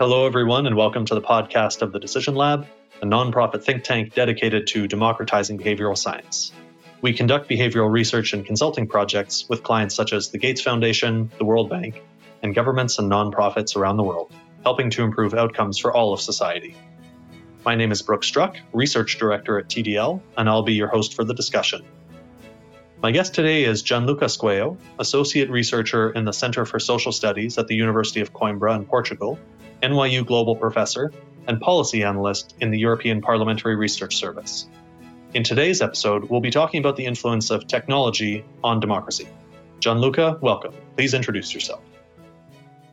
Hello, everyone, and welcome to the podcast of the Decision Lab, a nonprofit think tank dedicated to democratizing behavioral science. We conduct behavioral research and consulting projects with clients such as the Gates Foundation, the World Bank, and governments and nonprofits around the world, helping to improve outcomes for all of society. My name is Brooke Struck, Research Director at TDL, and I'll be your host for the discussion. My guest today is Gianluca Sgueo, Associate Researcher in the Center for Social Studies at the University of Coimbra in Portugal NYU Global Professor, and Policy Analyst in the European Parliamentary Research Service. In today's episode, we'll be talking about the influence of technology on democracy. Gianluca, welcome. Please introduce yourself.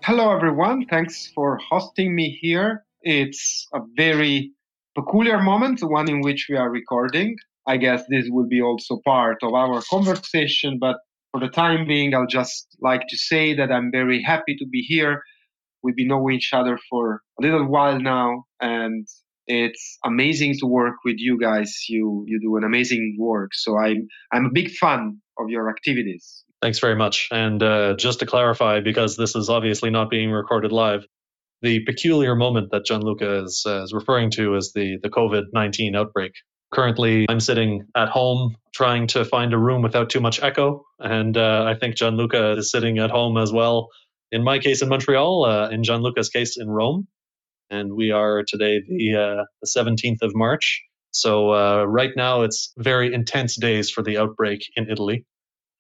Hello, everyone. Thanks for hosting me here. It's a very peculiar moment, the one in which we are recording. I guess this will be also part of our conversation, but for the time being, I'll just like to say that I'm very happy to be here We've been knowing each other for a little while now, and it's amazing to work with you guys. You you do an amazing work. So I'm I'm a big fan of your activities. Thanks very much. And uh, just to clarify, because this is obviously not being recorded live, the peculiar moment that Gianluca is, uh, is referring to is the the COVID nineteen outbreak. Currently, I'm sitting at home trying to find a room without too much echo, and uh, I think Gianluca is sitting at home as well in my case in Montreal, uh, in Gianluca's case in Rome. And we are today the, uh, the 17th of March. So uh, right now it's very intense days for the outbreak in Italy.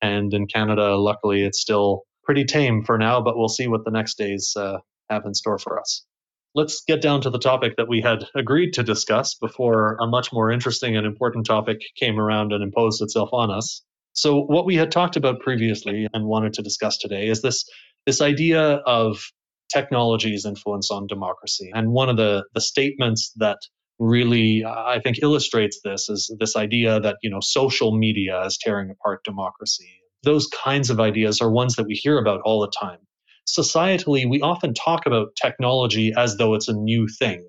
And in Canada, luckily, it's still pretty tame for now, but we'll see what the next days uh, have in store for us. Let's get down to the topic that we had agreed to discuss before a much more interesting and important topic came around and imposed itself on us. So, what we had talked about previously and wanted to discuss today is this this idea of technology's influence on democracy. And one of the, the statements that really I think illustrates this is this idea that you know social media is tearing apart democracy. Those kinds of ideas are ones that we hear about all the time. Societally, we often talk about technology as though it's a new thing,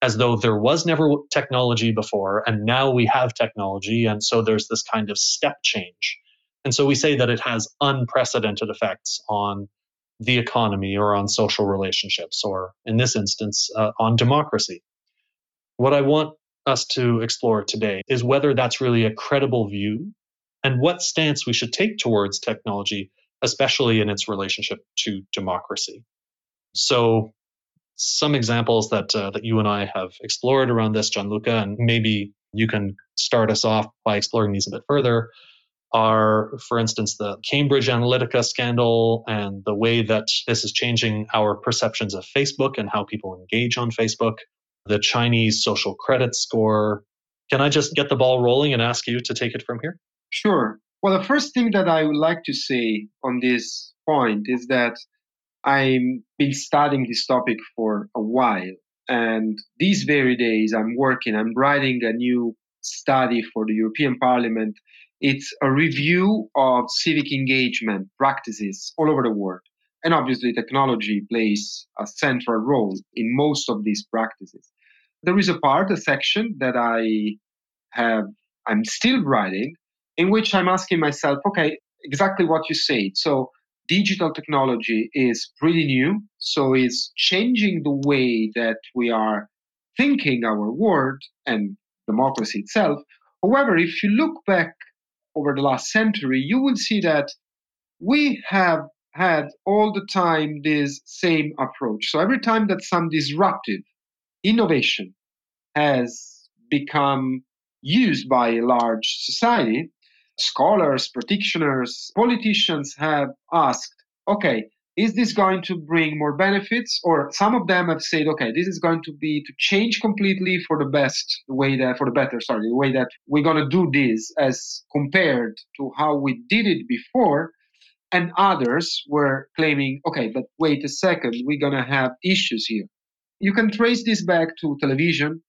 as though there was never technology before, and now we have technology, and so there's this kind of step change. And so we say that it has unprecedented effects on the economy or on social relationships, or in this instance, uh, on democracy. What I want us to explore today is whether that's really a credible view and what stance we should take towards technology, especially in its relationship to democracy. So, some examples that uh, that you and I have explored around this, Gianluca, and maybe you can start us off by exploring these a bit further are, for instance, the Cambridge Analytica scandal and the way that this is changing our perceptions of Facebook and how people engage on Facebook, the Chinese social credit score. Can I just get the ball rolling and ask you to take it from here? Sure. Well, the first thing that I would like to say on this point is that I've been studying this topic for a while. And these very days, I'm working, I'm writing a new study for the European Parliament it's a review of civic engagement practices all over the world. And obviously, technology plays a central role in most of these practices. There is a part, a section that I have, I'm still writing, in which I'm asking myself, okay, exactly what you said. So, digital technology is pretty new, so it's changing the way that we are thinking our world and democracy itself. However, if you look back over the last century, you will see that we have had all the time this same approach. So every time that some disruptive innovation has become used by a large society, scholars, practitioners, politicians have asked, okay, is this going to bring more benefits? Or some of them have said okay this is going to be to change completely for the best way that for the better sorry the way that we're going to do this as compared to how we did it before. And others were claiming okay but wait a second we're going to have issues here. You can trace this back to television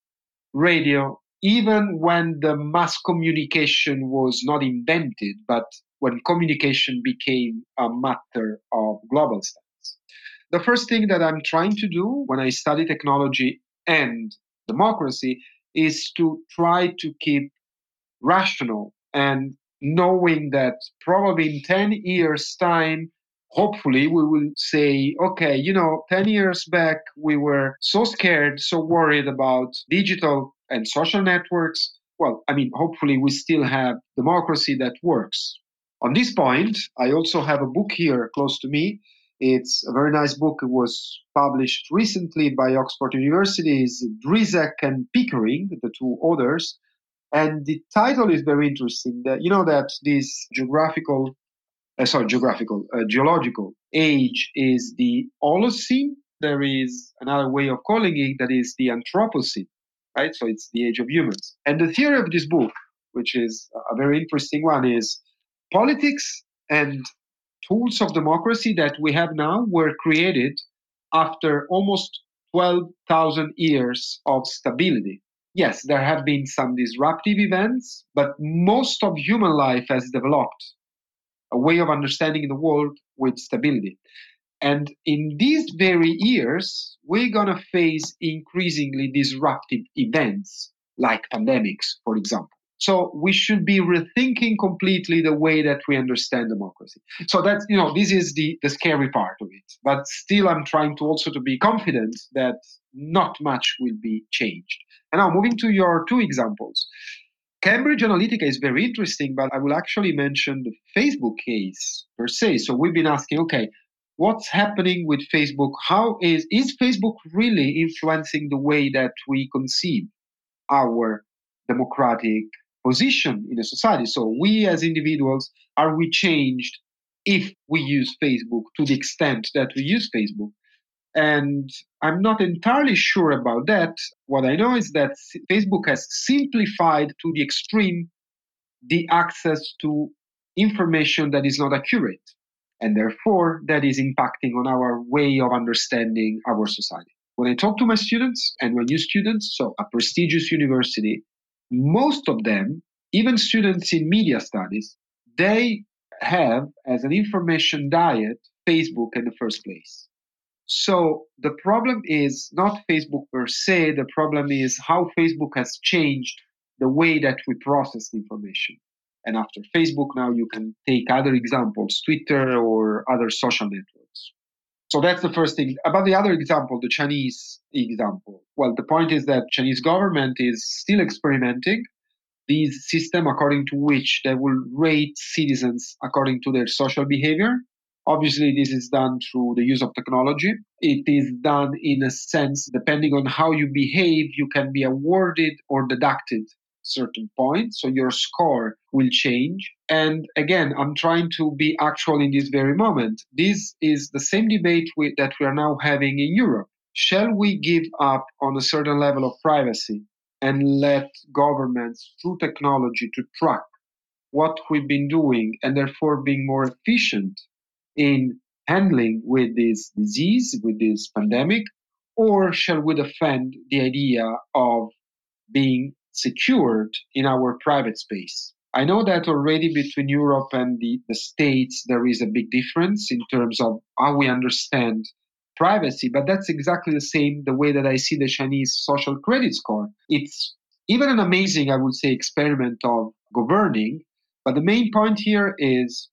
radio even when the mass communication was not invented but when communication became a matter of global status. The first thing that I'm trying to do when I study technology and democracy is to try to keep rational and knowing that probably in 10 years' time, hopefully we will say, okay, you know, 10 years back, we were so scared, so worried about digital and social networks. Well, I mean, hopefully we still have democracy that works. On this point, I also have a book here close to me. It's a very nice book. It was published recently by Oxford University's Dryzek and Pickering, the two authors. And the title is very interesting. That you know that this geographical uh, sorry, geographical, uh, geological age is the Holocene. There is another way of calling it that is the Anthropocene, right? So it's the age of humans. And the theory of this book, which is a very interesting one, is politics and tools of democracy that we have now were created after almost 12,000 years of stability. Yes, there have been some disruptive events, but most of human life has developed a way of understanding the world with stability. And in these very years, we're going to face increasingly disruptive events like pandemics, for example. So we should be rethinking completely the way that we understand democracy. So that's, you know, this is the, the scary part of it. But still, I'm trying to also to be confident that not much will be changed. And now moving to your two examples. Cambridge Analytica is very interesting, but I will actually mention the Facebook case per se. So we've been asking, okay, what's happening with Facebook? How is is Facebook really influencing the way that we conceive our democratic position in a society? So we as individuals, are we changed if we use Facebook to the extent that we use Facebook? And I'm not entirely sure about that. What I know is that Facebook has simplified to the extreme the access to information that is not accurate. And therefore, that is impacting on our way of understanding our society. When I talk to my students and my new students, so a prestigious university, most of them, even students in media studies, they have as an information diet Facebook in the first place. So the problem is not Facebook per se, the problem is how Facebook has changed the way that we process information. And after Facebook, now you can take other examples, Twitter or other social networks. So that's the first thing. About the other example, the Chinese example. Well, the point is that Chinese government is still experimenting this system according to which they will rate citizens according to their social behavior Obviously, this is done through the use of technology. It is done in a sense, depending on how you behave, you can be awarded or deducted certain points. So your score will change. And again, I'm trying to be actual in this very moment. This is the same debate we, that we are now having in Europe. Shall we give up on a certain level of privacy and let governments, through technology, to track what we've been doing and therefore being more efficient in handling with this disease, with this pandemic, or shall we defend the idea of being secured in our private space? I know that already between Europe and the, the States, there is a big difference in terms of how we understand privacy, but that's exactly the same the way that I see the Chinese social credit score. It's even an amazing, I would say, experiment of governing. But the main point here is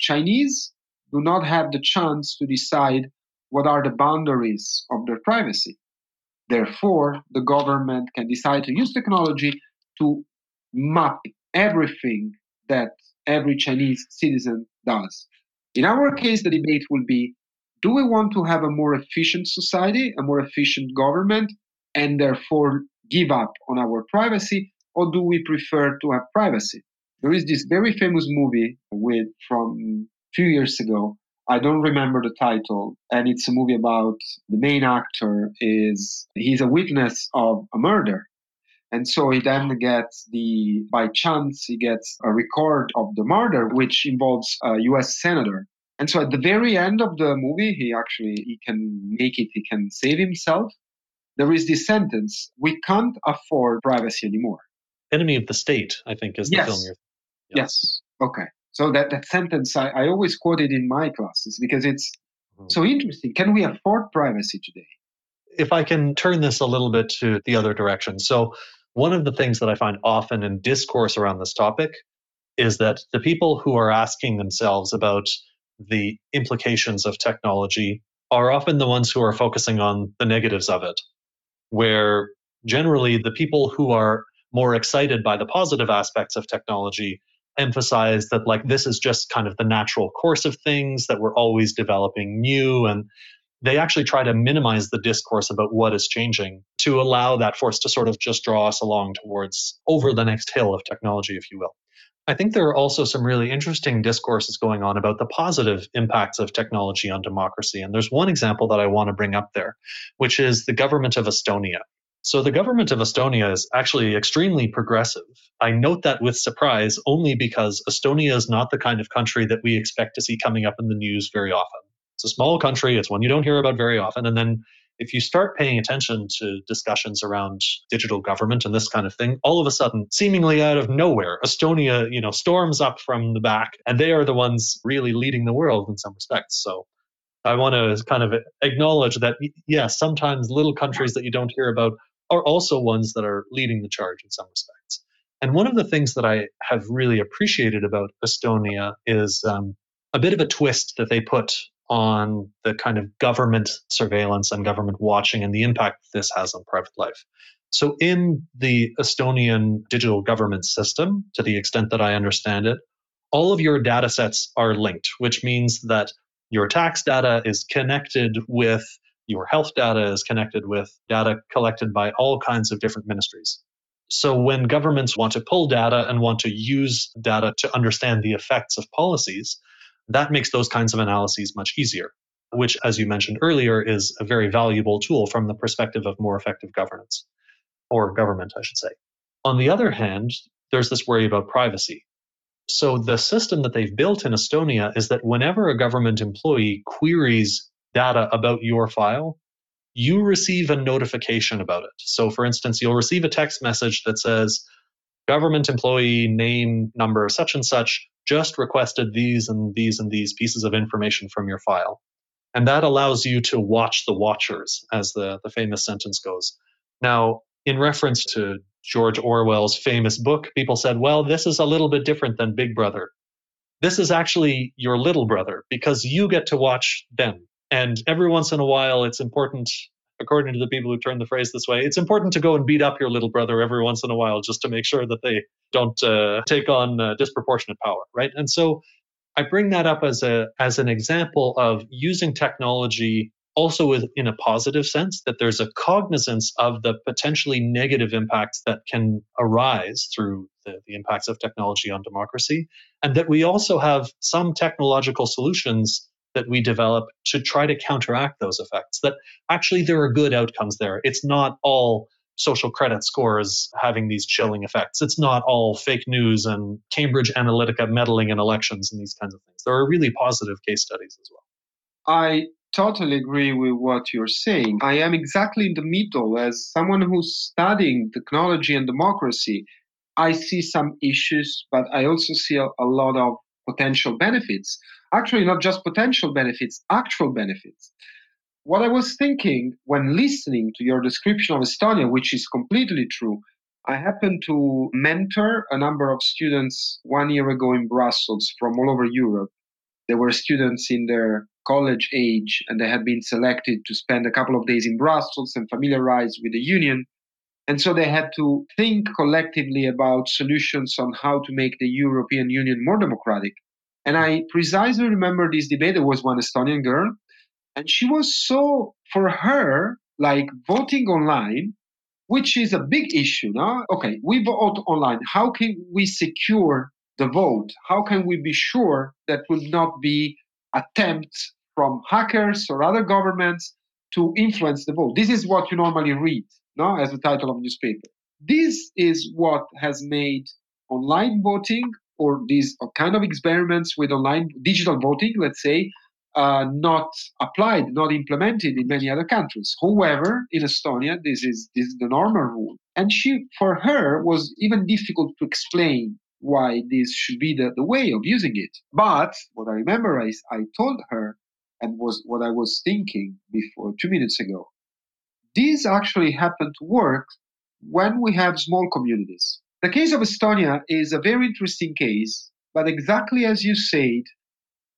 Chinese do not have the chance to decide what are the boundaries of their privacy. Therefore, the government can decide to use technology to map everything that every Chinese citizen does. In our case, the debate will be do we want to have a more efficient society, a more efficient government, and therefore give up on our privacy, or do we prefer to have privacy? There is this very famous movie with from few years ago. I don't remember the title, and it's a movie about the main actor is he's a witness of a murder, and so he then gets the by chance he gets a record of the murder, which involves a U.S. senator. And so at the very end of the movie, he actually he can make it, he can save himself. There is this sentence: "We can't afford privacy anymore." Enemy of the state, I think, is the yes. film. You're, yes. yes. Okay. So that, that sentence I, I always quote it in my classes because it's mm-hmm. so interesting. Can we afford privacy today? If I can turn this a little bit to the other direction. So one of the things that I find often in discourse around this topic is that the people who are asking themselves about the implications of technology are often the ones who are focusing on the negatives of it, where generally the people who are more excited by the positive aspects of technology emphasize that like this is just kind of the natural course of things that we're always developing new and they actually try to minimize the discourse about what is changing to allow that force to sort of just draw us along towards over the next hill of technology if you will I think there are also some really interesting discourses going on about the positive impacts of technology on democracy. And there's one example that I want to bring up there, which is the government of Estonia. So, the government of Estonia is actually extremely progressive. I note that with surprise only because Estonia is not the kind of country that we expect to see coming up in the news very often. It's a small country, it's one you don't hear about very often. And then if you start paying attention to discussions around digital government and this kind of thing, all of a sudden, seemingly out of nowhere, Estonia, you know, storms up from the back, and they are the ones really leading the world in some respects. So I want to kind of acknowledge that, yes, sometimes little countries that you don't hear about are also ones that are leading the charge in some respects. And one of the things that I have really appreciated about Estonia is um, a bit of a twist that they put on the kind of government surveillance and government watching and the impact this has on private life. So, in the Estonian digital government system, to the extent that I understand it, all of your data sets are linked, which means that your tax data is connected with your health data, is connected with data collected by all kinds of different ministries. So, when governments want to pull data and want to use data to understand the effects of policies, that makes those kinds of analyses much easier, which, as you mentioned earlier, is a very valuable tool from the perspective of more effective governance, or government, I should say. On the other hand, there's this worry about privacy. So, the system that they've built in Estonia is that whenever a government employee queries data about your file, you receive a notification about it. So, for instance, you'll receive a text message that says, government employee name number such and such just requested these and these and these pieces of information from your file. And that allows you to watch the watchers, as the, the famous sentence goes. Now, in reference to George Orwell's famous book, people said, well, this is a little bit different than Big Brother. This is actually your little brother because you get to watch them. And every once in a while, it's important according to the people who turn the phrase this way, it's important to go and beat up your little brother every once in a while just to make sure that they don't uh, take on uh, disproportionate power, right? And so I bring that up as a as an example of using technology also with, in a positive sense that there's a cognizance of the potentially negative impacts that can arise through the, the impacts of technology on democracy and that we also have some technological solutions that we develop to try to counteract those effects. That actually there are good outcomes there. It's not all social credit scores having these chilling effects. It's not all fake news and Cambridge Analytica meddling in elections and these kinds of things. There are really positive case studies as well. I totally agree with what you're saying. I am exactly in the middle as someone who's studying technology and democracy. I see some issues, but I also see a, a lot of potential benefits. Actually, not just potential benefits, actual benefits. What I was thinking when listening to your description of Estonia, which is completely true, I happened to mentor a number of students one year ago in Brussels from all over Europe. They were students in their college age and they had been selected to spend a couple of days in Brussels and familiarize with the union. And so they had to think collectively about solutions on how to make the European Union more democratic. And I precisely remember this debate. There was one Estonian girl, and she was so, for her, like voting online, which is a big issue. No? Okay, we vote online. How can we secure the vote? How can we be sure that will not be attempts from hackers or other governments to influence the vote? This is what you normally read no? as the title of newspaper. This is what has made online voting or these kind of experiments with online digital voting, let's say, uh, not applied, not implemented in many other countries. However, in Estonia, this is this is the normal rule, and she, for her, was even difficult to explain why this should be the, the way of using it. But what I remember is I told her, and was what I was thinking before two minutes ago. This actually happen to work when we have small communities. The case of Estonia is a very interesting case, but exactly as you said,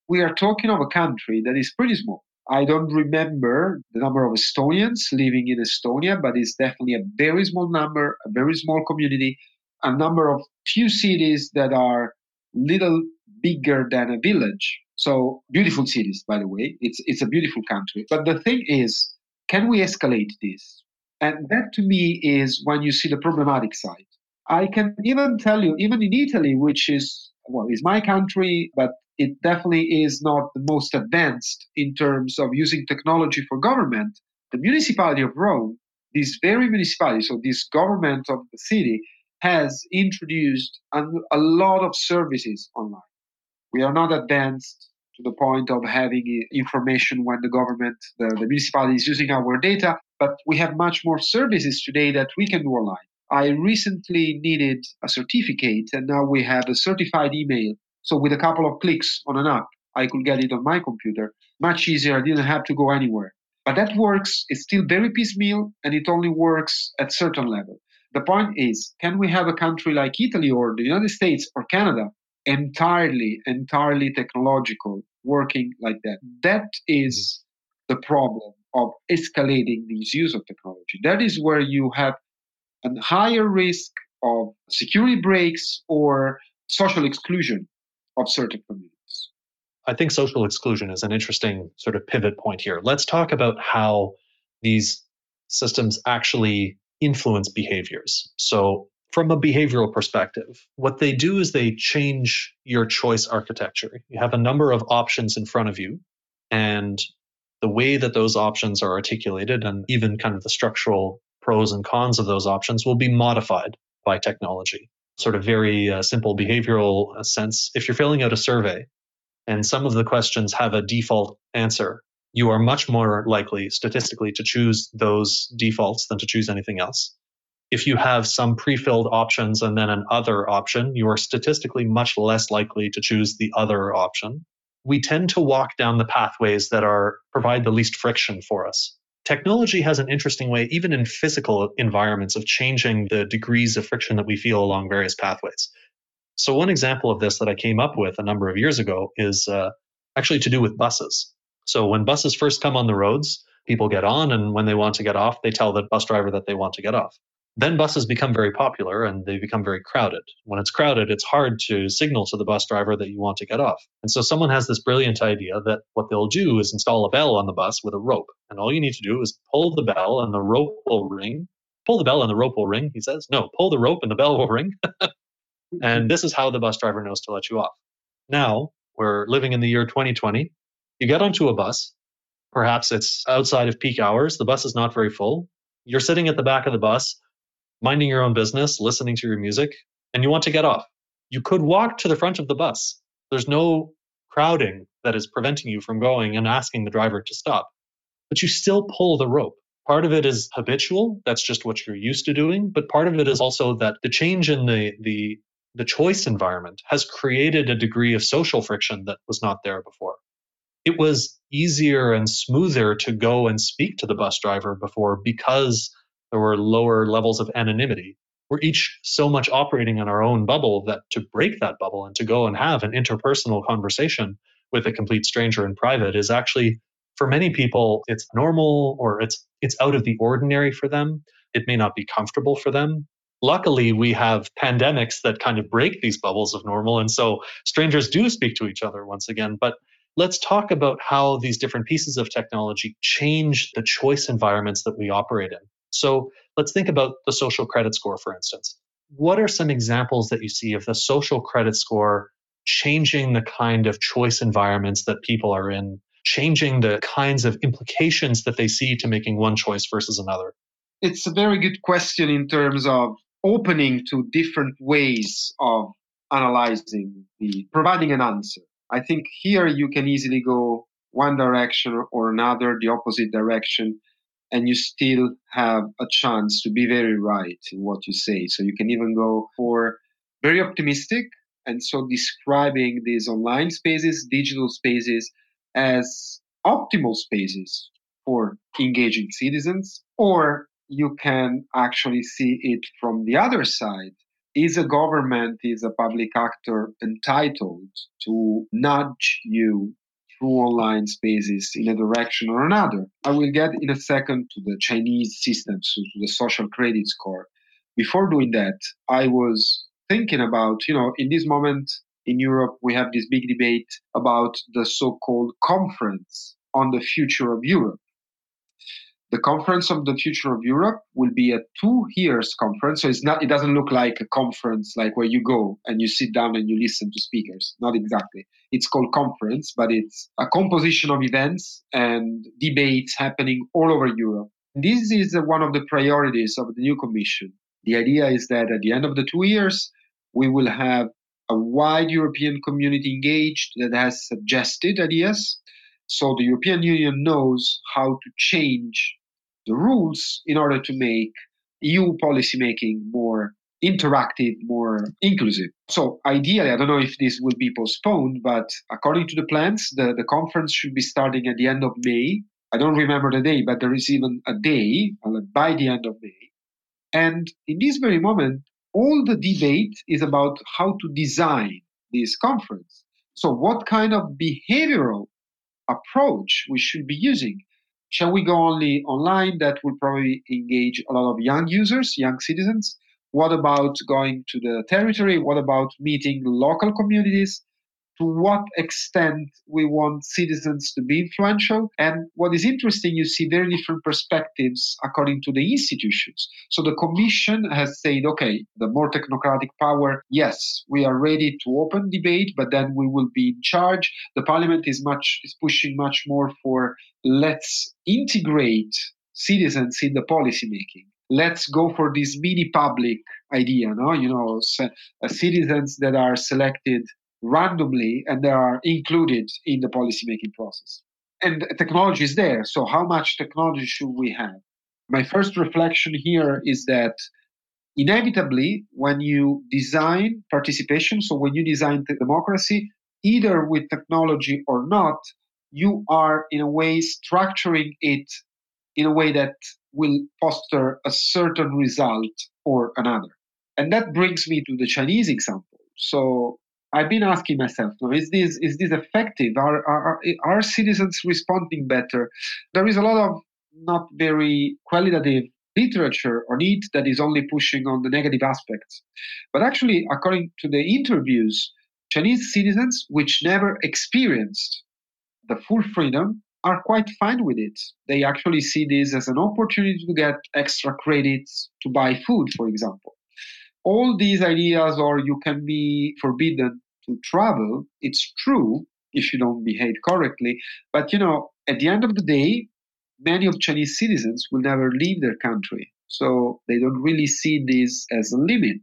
we are talking of a country that is pretty small. I don't remember the number of Estonians living in Estonia, but it's definitely a very small number, a very small community, a number of few cities that are little bigger than a village. So beautiful cities, by the way. It's it's a beautiful country. But the thing is, can we escalate this? And that to me is when you see the problematic side. I can even tell you, even in Italy, which is well, is my country, but it definitely is not the most advanced in terms of using technology for government. The municipality of Rome, this very municipality, so this government of the city, has introduced a, a lot of services online. We are not advanced to the point of having information when the government, the, the municipality is using our data, but we have much more services today that we can do online. I recently needed a certificate, and now we have a certified email so with a couple of clicks on an app, I could get it on my computer. Much easier. I didn't have to go anywhere. But that works. It's still very piecemeal and it only works at certain level. The point is, can we have a country like Italy or the United States or Canada entirely, entirely technological, working like that? That is mm-hmm. the problem of escalating this use of technology. That is where you have a higher risk of security breaks or social exclusion of certain communities. I think social exclusion is an interesting sort of pivot point here. Let's talk about how these systems actually influence behaviors. So, from a behavioral perspective, what they do is they change your choice architecture. You have a number of options in front of you, and the way that those options are articulated and even kind of the structural pros and cons of those options will be modified by technology sort of very uh, simple behavioral uh, sense, if you're filling out a survey and some of the questions have a default answer, you are much more likely statistically to choose those defaults than to choose anything else. If you have some pre-filled options and then an other option, you are statistically much less likely to choose the other option. We tend to walk down the pathways that are provide the least friction for us technology has an interesting way, even in physical environments, of changing the degrees of friction that we feel along various pathways. So, one example of this that I came up with a number of years ago is uh, actually to do with buses. So, when buses first come on the roads, people get on, and when they want to get off, they tell the bus driver that they want to get off. Then buses become very popular and they become very crowded. When it's crowded, it's hard to signal to the bus driver that you want to get off. And so someone has this brilliant idea that what they'll do is install a bell on the bus with a rope. And all you need to do is pull the bell and the rope will ring. Pull the bell and the rope will ring, he says. No, pull the rope and the bell will ring. and this is how the bus driver knows to let you off. Now, we're living in the year 2020. You get onto a bus. Perhaps it's outside of peak hours. The bus is not very full. You're sitting at the back of the bus minding your own business, listening to your music, and you want to get off. You could walk to the front of the bus. There's no crowding that is preventing you from going and asking the driver to stop. But you still pull the rope. Part of it is habitual, that's just what you're used to doing, but part of it is also that the change in the the the choice environment has created a degree of social friction that was not there before. It was easier and smoother to go and speak to the bus driver before because there were lower levels of anonymity. We're each so much operating in our own bubble that to break that bubble and to go and have an interpersonal conversation with a complete stranger in private is actually for many people it's normal or it's it's out of the ordinary for them. It may not be comfortable for them. Luckily, we have pandemics that kind of break these bubbles of normal and so strangers do speak to each other once again, but let's talk about how these different pieces of technology change the choice environments that we operate in. So let's think about the social credit score, for instance. What are some examples that you see of the social credit score changing the kind of choice environments that people are in, changing the kinds of implications that they see to making one choice versus another? It's a very good question in terms of opening to different ways of analyzing the providing an answer. I think here you can easily go one direction or another, the opposite direction and you still have a chance to be very right in what you say. So you can even go for very optimistic and so describing these online spaces, digital spaces as optimal spaces for engaging citizens, or you can actually see it from the other side. Is a government, is a public actor entitled to nudge you through online spaces in a direction or another. I will get in a second to the Chinese systems, to the social credit score. Before doing that, I was thinking about, you know, in this moment in Europe, we have this big debate about the so called conference on the future of Europe. The conference of the future of Europe will be a two years conference. So it's not, it doesn't look like a conference like where you go and you sit down and you listen to speakers. Not exactly. It's called conference, but it's a composition of events and debates happening all over Europe. This is one of the priorities of the new commission. The idea is that at the end of the two years, we will have a wide European community engaged that has suggested ideas. So the European Union knows how to change the rules in order to make EU policymaking more interactive, more inclusive. So ideally, I don't know if this will be postponed, but according to the plans, the, the conference should be starting at the end of May. I don't remember the day, but there is even a day by the end of May. And in this very moment, all the debate is about how to design this conference. So what kind of behavioral approach we should be using? Shall we go only online? That will probably engage a lot of young users, young citizens. What about going to the territory? What about meeting local communities? To what extent we want citizens to be influential. And what is interesting, you see very different perspectives according to the institutions. So the Commission has said, okay, the more technocratic power, yes, we are ready to open debate, but then we will be in charge. The Parliament is much is pushing much more for let's integrate citizens in the policy making let's go for this mini public idea no you know uh, citizens that are selected randomly and they are included in the policymaking process. And technology is there. So, how much technology should we have? My first reflection here is that inevitably, when you design participation, so when you design democracy, either with technology or not, you are in a way structuring it in a way that will foster a certain result or another. And that brings me to the Chinese example. So I've been asking myself, is this is this effective? Are, are are citizens responding better? There is a lot of not very qualitative literature on it that is only pushing on the negative aspects. But actually, according to the interviews, Chinese citizens which never experienced the full freedom are quite fine with it. They actually see this as an opportunity to get extra credits to buy food, for example all these ideas or you can be forbidden to travel. It's true if you don't behave correctly. But you know at the end of the day many of chinese citizens will never leave their country. So they don't really see this as a limit.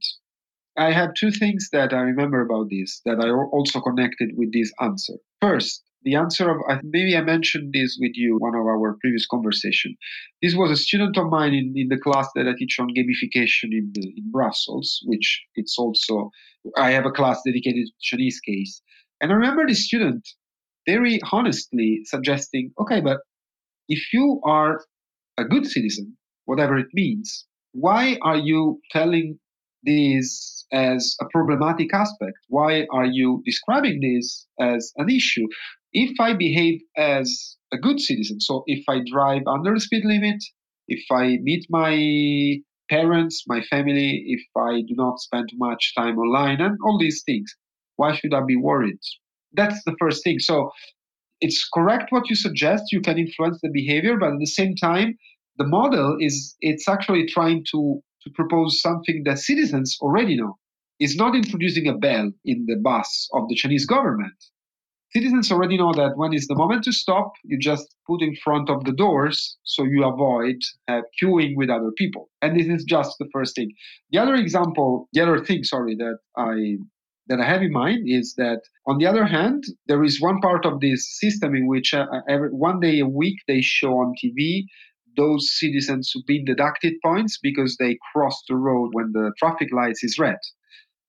I have two things that i remember about this that i also connected with this answer. First the answer of maybe I mentioned this with you one of our previous conversation. This was a student of mine in, in the class that I teach on gamification in, in Brussels, which it's also I have a class dedicated to Chinese case. And I remember the student very honestly suggesting, okay, but if you are a good citizen, whatever it means, why are you telling this as a problematic aspect? Why are you describing this as an issue? If I behave as a good citizen, so if I drive under the speed limit, if I meet my parents, my family, if I do not spend much time online, and all these things, why should I be worried? That's the first thing. So it's correct what you suggest. You can influence the behavior, but at the same time, the model is it's actually trying to to propose something that citizens already know. It's not introducing a bell in the bus of the Chinese government citizens already know that when is the moment to stop, you just put in front of the doors so you avoid uh, queuing with other people. And this is just the first thing. The other example, the other thing, sorry, that I that I have in mind is that on the other hand, there is one part of this system in which uh, every, one day a week they show on TV those citizens who've been deducted points because they crossed the road when the traffic lights is red.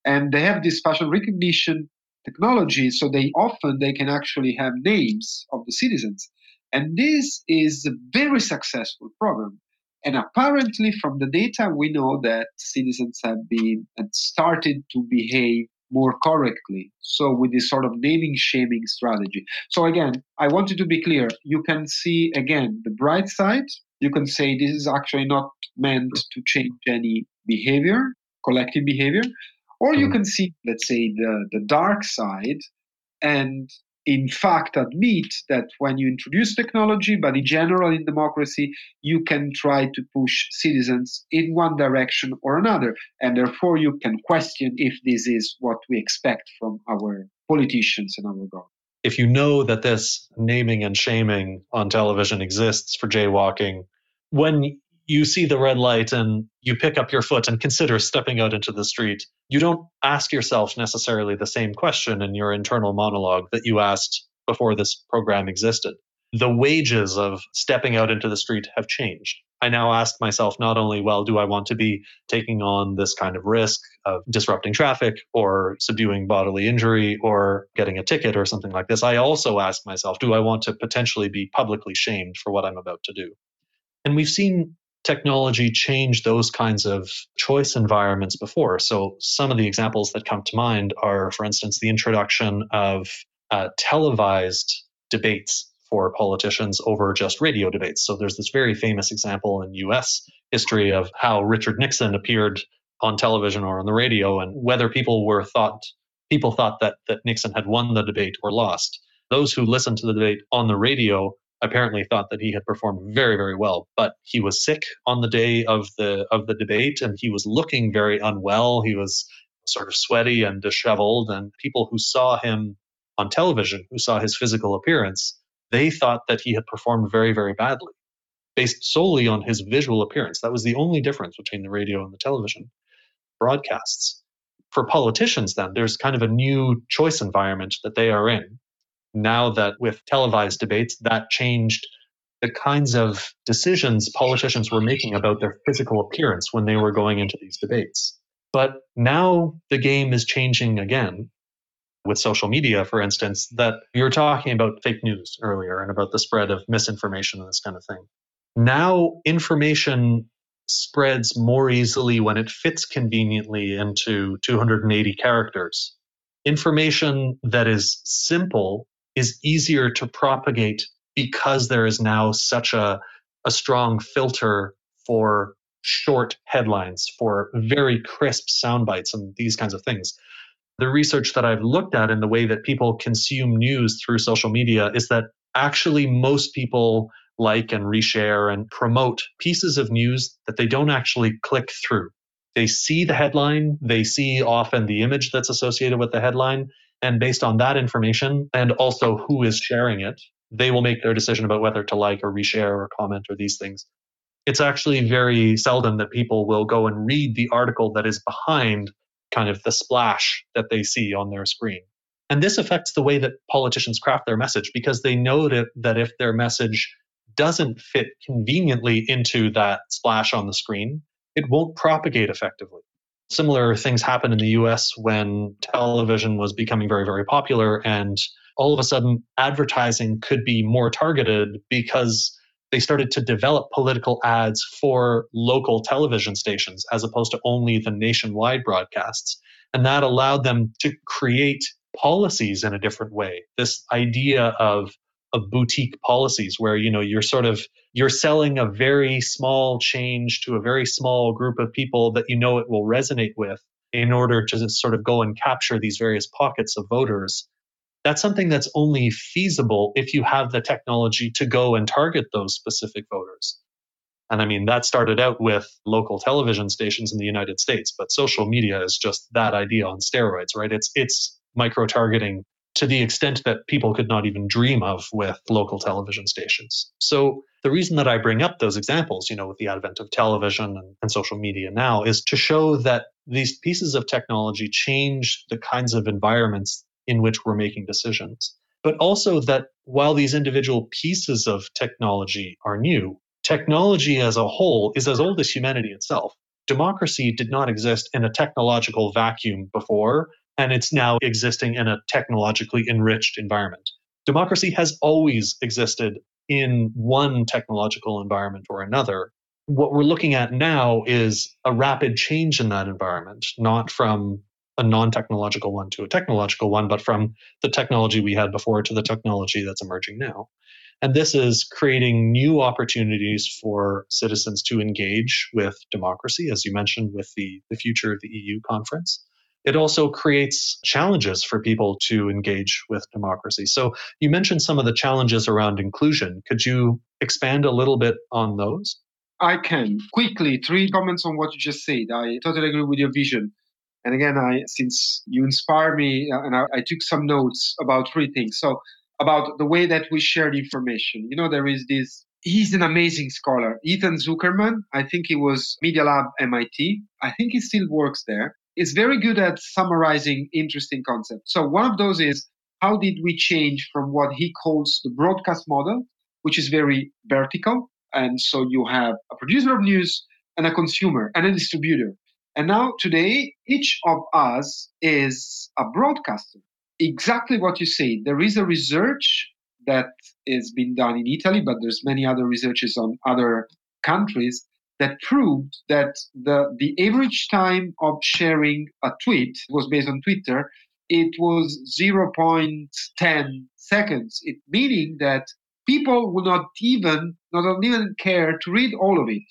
And they have this facial recognition technology so they often they can actually have names of the citizens and this is a very successful program and apparently from the data we know that citizens have been and started to behave more correctly. So, with this sort of naming shaming strategy. So, again, I wanted to be clear. You can see, again, the bright side. You can say this is actually not meant to change any behavior, collective behavior. Or you mm-hmm. can see, let's say, the, the dark side and in fact admit that when you introduce technology, but in general in democracy, you can try to push citizens in one direction or another. And therefore, you can question if this is what we expect from our politicians and our government. If you know that this naming and shaming on television exists for jaywalking, when you see the red light and you pick up your foot and consider stepping out into the street, you don't ask yourself necessarily the same question in your internal monologue that you asked before this program existed. The wages of stepping out into the street have changed. I now ask myself not only, well, do I want to be taking on this kind of risk of disrupting traffic or subduing bodily injury or getting a ticket or something like this? I also ask myself, do I want to potentially be publicly shamed for what I'm about to do? And we've seen technology changed those kinds of choice environments before. So, some of the examples that come to mind are, for instance, the introduction of uh, televised debates for politicians over just radio debates. So, there's this very famous example in US history of how Richard Nixon appeared on television or on the radio, and whether people were thought people thought that that Nixon had won the debate or lost. Those who listened to the debate on the radio apparently thought that he had performed very very well but he was sick on the day of the of the debate and he was looking very unwell. He was sort of sweaty and disheveled and people who saw him on television who saw his physical appearance they thought that he had performed very very badly based solely on his visual appearance. That was the only difference between the radio and the television broadcasts. For politicians then there's kind of a new choice environment that they are in now that with televised debates, that changed the kinds of decisions politicians were making about their physical appearance when they were going into these debates. But now the game is changing again with social media, for instance, that you were talking about fake news earlier and about the spread of misinformation and this kind of thing. Now information spreads more easily when it fits conveniently into 280 characters. Information that is simple is easier to propagate because there is now such a, a strong filter for short headlines, for very crisp sound bites, and these kinds of things. The research that I've looked at in the way that people consume news through social media is that actually most people like and reshare and promote pieces of news that they don't actually click through. They see the headline, they see often the image that's associated with the headline, and based on that information and also who is sharing it, they will make their decision about whether to like or reshare or comment or these things. It's actually very seldom that people will go and read the article that is behind kind of the splash that they see on their screen. And this affects the way that politicians craft their message because they know that, that if their message doesn't fit conveniently into that splash on the screen, it won't propagate effectively. Similar things happened in the US when television was becoming very, very popular. And all of a sudden, advertising could be more targeted because they started to develop political ads for local television stations as opposed to only the nationwide broadcasts. And that allowed them to create policies in a different way. This idea of of boutique policies where you know you're sort of you're selling a very small change to a very small group of people that you know it will resonate with in order to sort of go and capture these various pockets of voters. That's something that's only feasible if you have the technology to go and target those specific voters. And i mean that started out with local television stations in the united states but social media is just that idea on steroids right? It's it's micro targeting to the extent that people could not even dream of with local television stations. So the reason that I bring up those examples, you know, with the advent of television and, and, social media now, is to show that these pieces of technology change the kinds of environments in which we're making decisions. But also that while these individual pieces of technology are new, technology as a whole is as old as humanity itself. Democracy did not exist in a technological vacuum before, and it's now existing in a technologically enriched environment. Democracy has always existed in one technological environment or another. What we're looking at now is a rapid change in that environment, not from a non technological one to a technological one, but from the technology we had before to the technology that's emerging now. And this is creating new opportunities for citizens to engage with democracy, as you mentioned, with the, the future of the EU conference. It also creates challenges for people to engage with democracy. So you mentioned some of the challenges around inclusion. Could you expand a little bit on those? I can. Quickly, three comments on what you just said. I totally agree with your vision. And again, I since you inspire me, uh, and I, I took some notes about three things. So about the way that we share information. You know, there is this. He's an amazing scholar, Ethan Zuckerman. I think he was Media Lab MIT. I think he still works there. Is very good at summarizing interesting concepts. So one of those is how did we change from what he calls the broadcast model, which is very vertical, and so you have a producer of news and a consumer and a distributor. And now today, each of us is a broadcaster. Exactly what you say. There is a research that is being done in Italy, but there's many other researches on other countries that proved that the, the average time of sharing a tweet was based on Twitter. It was 0.10 seconds, it meaning that people would not even not even care to read all of it.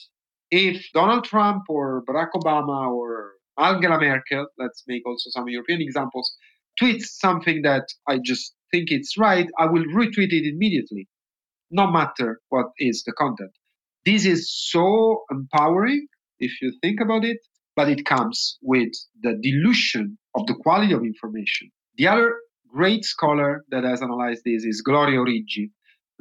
If Donald Trump or Barack Obama or Angela Merkel, let's make also some European examples, tweets something that I just think it's right, I will retweet it immediately, no matter what is the content. This is so empowering if you think about it, but it comes with the dilution of the quality of information. The other great scholar that has analyzed this is Gloria Origgi.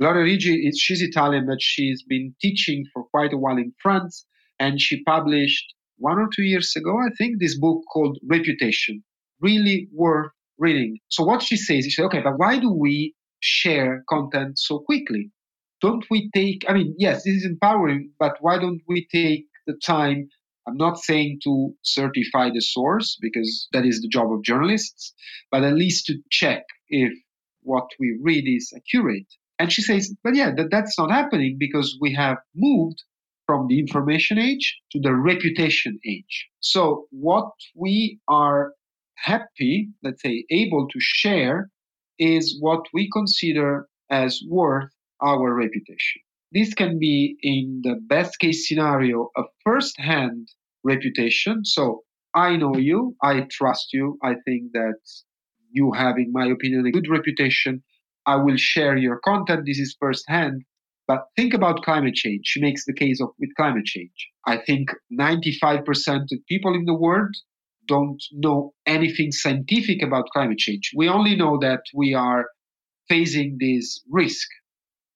Gloria Origgi, is, she's Italian, but she's been teaching for quite a while in France, and she published one or two years ago, I think, this book called Reputation. Really worth reading. So what she says, is, okay, but why do we share content so quickly? Don't we take, I mean, yes, this is empowering, but why don't we take the time? I'm not saying to certify the source because that is the job of journalists, but at least to check if what we read is accurate. And she says, but yeah, that, that's not happening because we have moved from the information age to the reputation age. So what we are happy, let's say, able to share is what we consider as worth our reputation. This can be, in the best case scenario, a first hand reputation. So I know you, I trust you, I think that you have, in my opinion, a good reputation. I will share your content. This is firsthand. But think about climate change. She makes the case of with climate change. I think 95% of people in the world don't know anything scientific about climate change. We only know that we are facing this risk,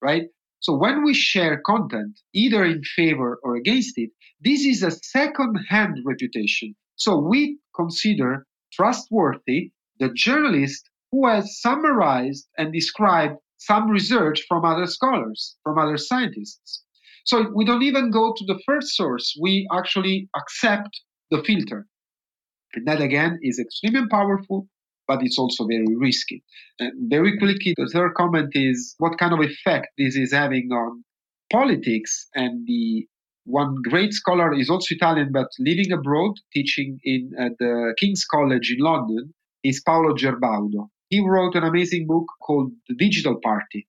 right? So when we share content, either in favor or against it, this is a second hand reputation. So we consider trustworthy the journalist who has summarized and described some research from other scholars, from other scientists. So we don't even go to the first source, we actually accept the filter. And that again is extremely powerful, but it's also very risky. And very quickly, the third comment is what kind of effect this is having on politics. And the one great scholar is also Italian, but living abroad, teaching in uh, the King's College in London, is Paolo Gerbaudo. He wrote an amazing book called The Digital Party.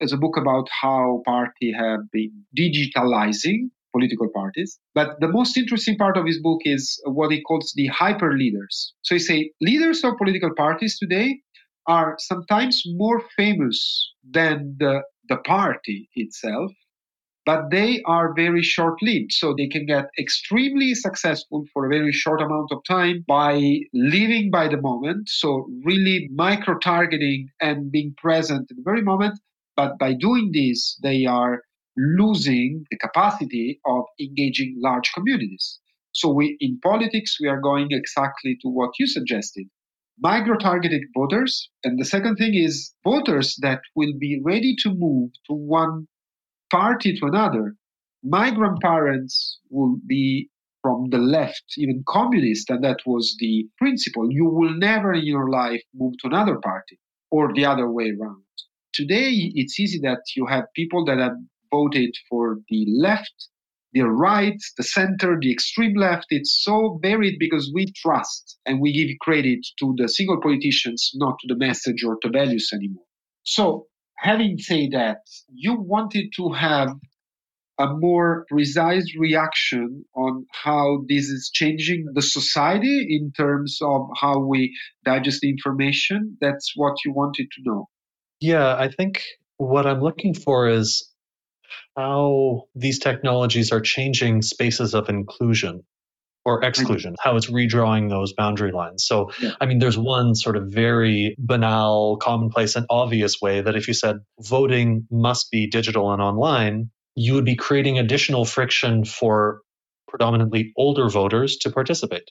It's a book about how party have been digitalizing political parties. But the most interesting part of his book is what he calls the hyper leaders. So he say leaders of political parties today are sometimes more famous than the, the party itself but they are very short lived. So they can get extremely successful for a very short amount of time by living by the moment. So really micro targeting and being present at the very moment. But by doing this, they are losing the capacity of engaging large communities. So we in politics we are going exactly to what you suggested. Micro targeted voters. And the second thing is voters that will be ready to move to one party to another. My grandparents will be from the left, even communist, and that was the principle. You will never in your life move to another party or the other way around. Today, it's easy that you have people that have voted for the left the right, the center, the extreme left. It's so varied because we trust and we give credit to the single politicians, not to the message or to values anymore. So, having said that, you wanted to have a more precise reaction on how this is changing the society in terms of how we digest the information. That's what you wanted to know. Yeah, I think what I'm looking for is how these technologies are changing spaces of inclusion or mm-hmm. exclusion, how it's redrawing those boundary lines. So, yeah. I mean, there's one sort of very banal, commonplace, and obvious way that if you said voting must be digital and online, you would be creating additional friction for predominantly older voters to participate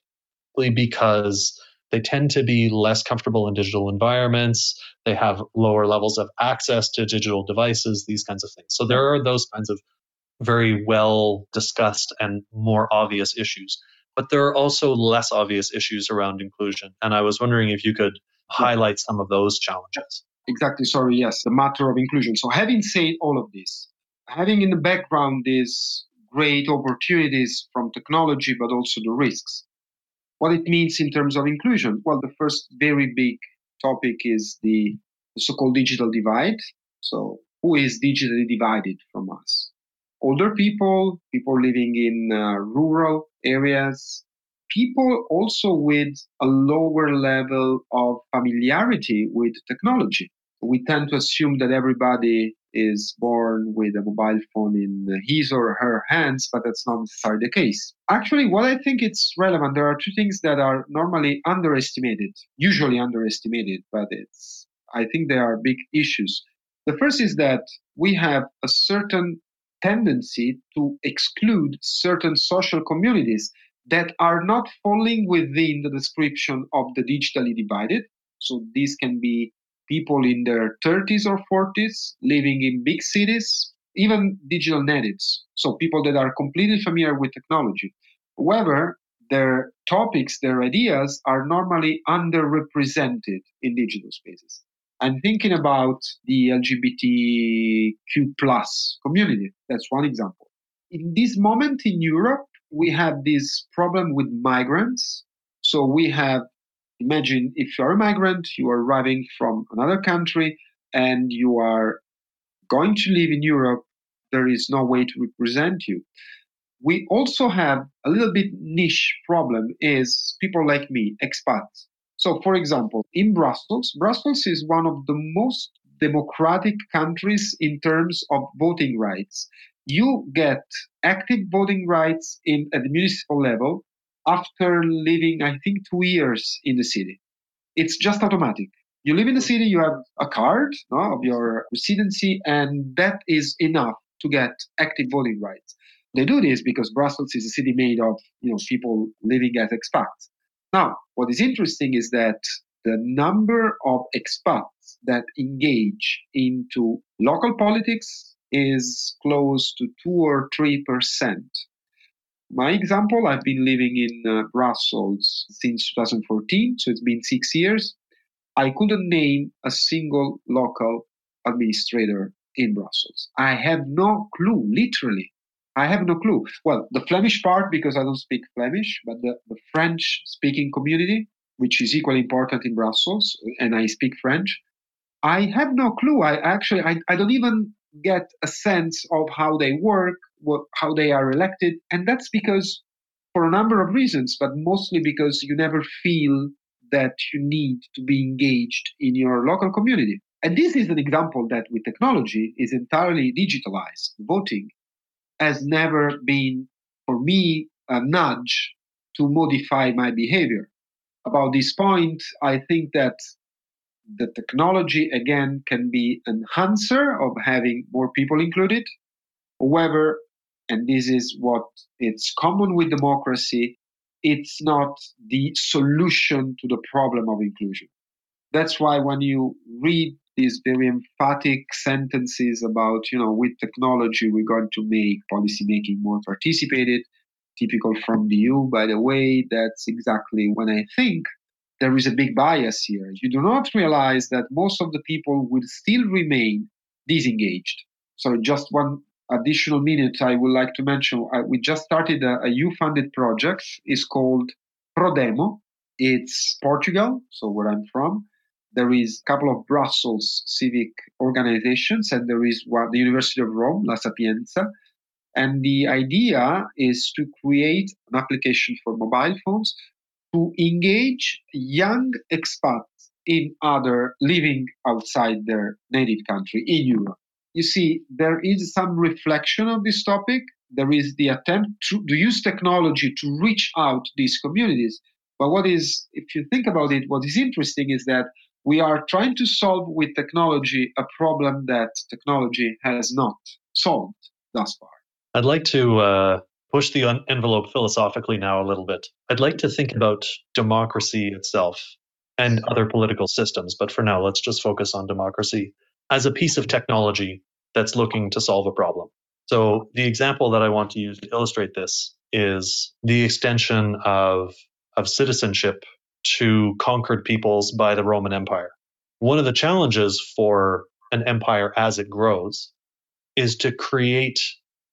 because they tend to be less comfortable in digital environments. They have lower levels of access to digital devices, these kinds of things. So there are those kinds of very well discussed and more obvious issues. But there are also less obvious issues around inclusion. And I was wondering if you could highlight some of those challenges. Exactly. Sorry. Yes. The matter of inclusion. So, having said all of this, having in the background these great opportunities from technology, but also the risks, what it means in terms of inclusion. Well, the first very big topic is the so called digital divide. So, who is digitally divided from us? Older people, people living in uh, rural areas, people also with a lower level of familiarity with technology. We tend to assume that everybody is born with a mobile phone in his or her hands, but that's not necessarily the case. Actually, what I think it's relevant, there are two things that are normally underestimated, usually underestimated, but it's I think they are big issues. The first is that we have a certain tendency to exclude certain social communities that are not falling within the description of the digitally divided. So these can be people in their 30s or 40s living in big cities, even digital natives, so people that are completely familiar with technology. However, their topics, their ideas are normally underrepresented in digital spaces. I'm thinking about the LGBTQ plus community. That's one example. In this moment in Europe, we have this problem with migrants. So we have imagine if you're a migrant, you are arriving from another country and you are going to live in Europe, there is no way to represent you. We also have a little bit niche problem is people like me, expats. So for example, in Brussels, Brussels is one of the most democratic countries in terms of voting rights. You get active voting rights in at the municipal level after living, I think, two years in the city. It's just automatic. You live in the city, you have a card no, of your residency, and that is enough to get active voting rights. They do this because Brussels is a city made of you know people living as expats. Now, what is interesting is that the number of expats that engage into local politics is close to two or three percent my example, I've been living in uh, Brussels since 2014, so it's been six years. I couldn't name a single local administrator in Brussels. I have no clue, literally. I have no clue. Well, the Flemish part, because I don't speak Flemish, but the, the French speaking community, which is equally important in Brussels, and I speak French, I have no clue. I actually, I, I don't even get a sense of how they work, what, how they are elected. And that's because, for a number of reasons, but mostly because you never feel that you need to be engaged in your local community. And this is an example that with technology is entirely digitalized. Voting has never been, for me, a nudge to modify my behavior. About this point, I think that the technology again can be an enhancer of having more people included. However, and this is what it's common with democracy, it's not the solution to the problem of inclusion. That's why when you read these very emphatic sentences about, you know, with technology we're going to make policymaking more participated, typical from the EU, by the way, that's exactly when I think there is a big bias here. You do not realize that most of the people will still remain disengaged. So, just one additional minutes I would like to mention uh, we just started a, a EU-funded project. It's called Prodemo. It's Portugal, so where I'm from. There is a couple of Brussels civic organizations, and there is one, the University of Rome, La Sapienza. And the idea is to create an application for mobile phones to engage young expats in other living outside their native country in Europe. You see, there is some reflection on this topic. There is the attempt to, to use technology to reach out these communities. But what is, if you think about it, what is interesting is that we are trying to solve with technology a problem that technology has not solved thus far. I'd like to uh, push the envelope philosophically now a little bit. I'd like to think about democracy itself and other political systems, but for now, let's just focus on democracy as a piece of technology that's looking to solve a problem. So, the example that I want to use to illustrate this is the extension of, of citizenship to conquered peoples by the Roman Empire. One of the challenges for an empire as it grows is to create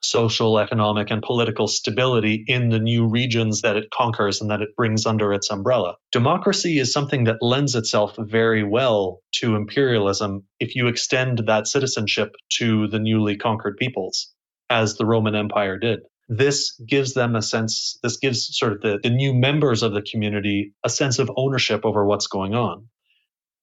social, economic, and political stability in the new regions that it conquers and that it brings under its umbrella. Democracy is something that lends itself very well to imperialism if you extend that citizenship to the newly conquered peoples, as the Roman Empire did. This gives them a sense, this gives sort of the, the new members of the community a sense of ownership over what's going on.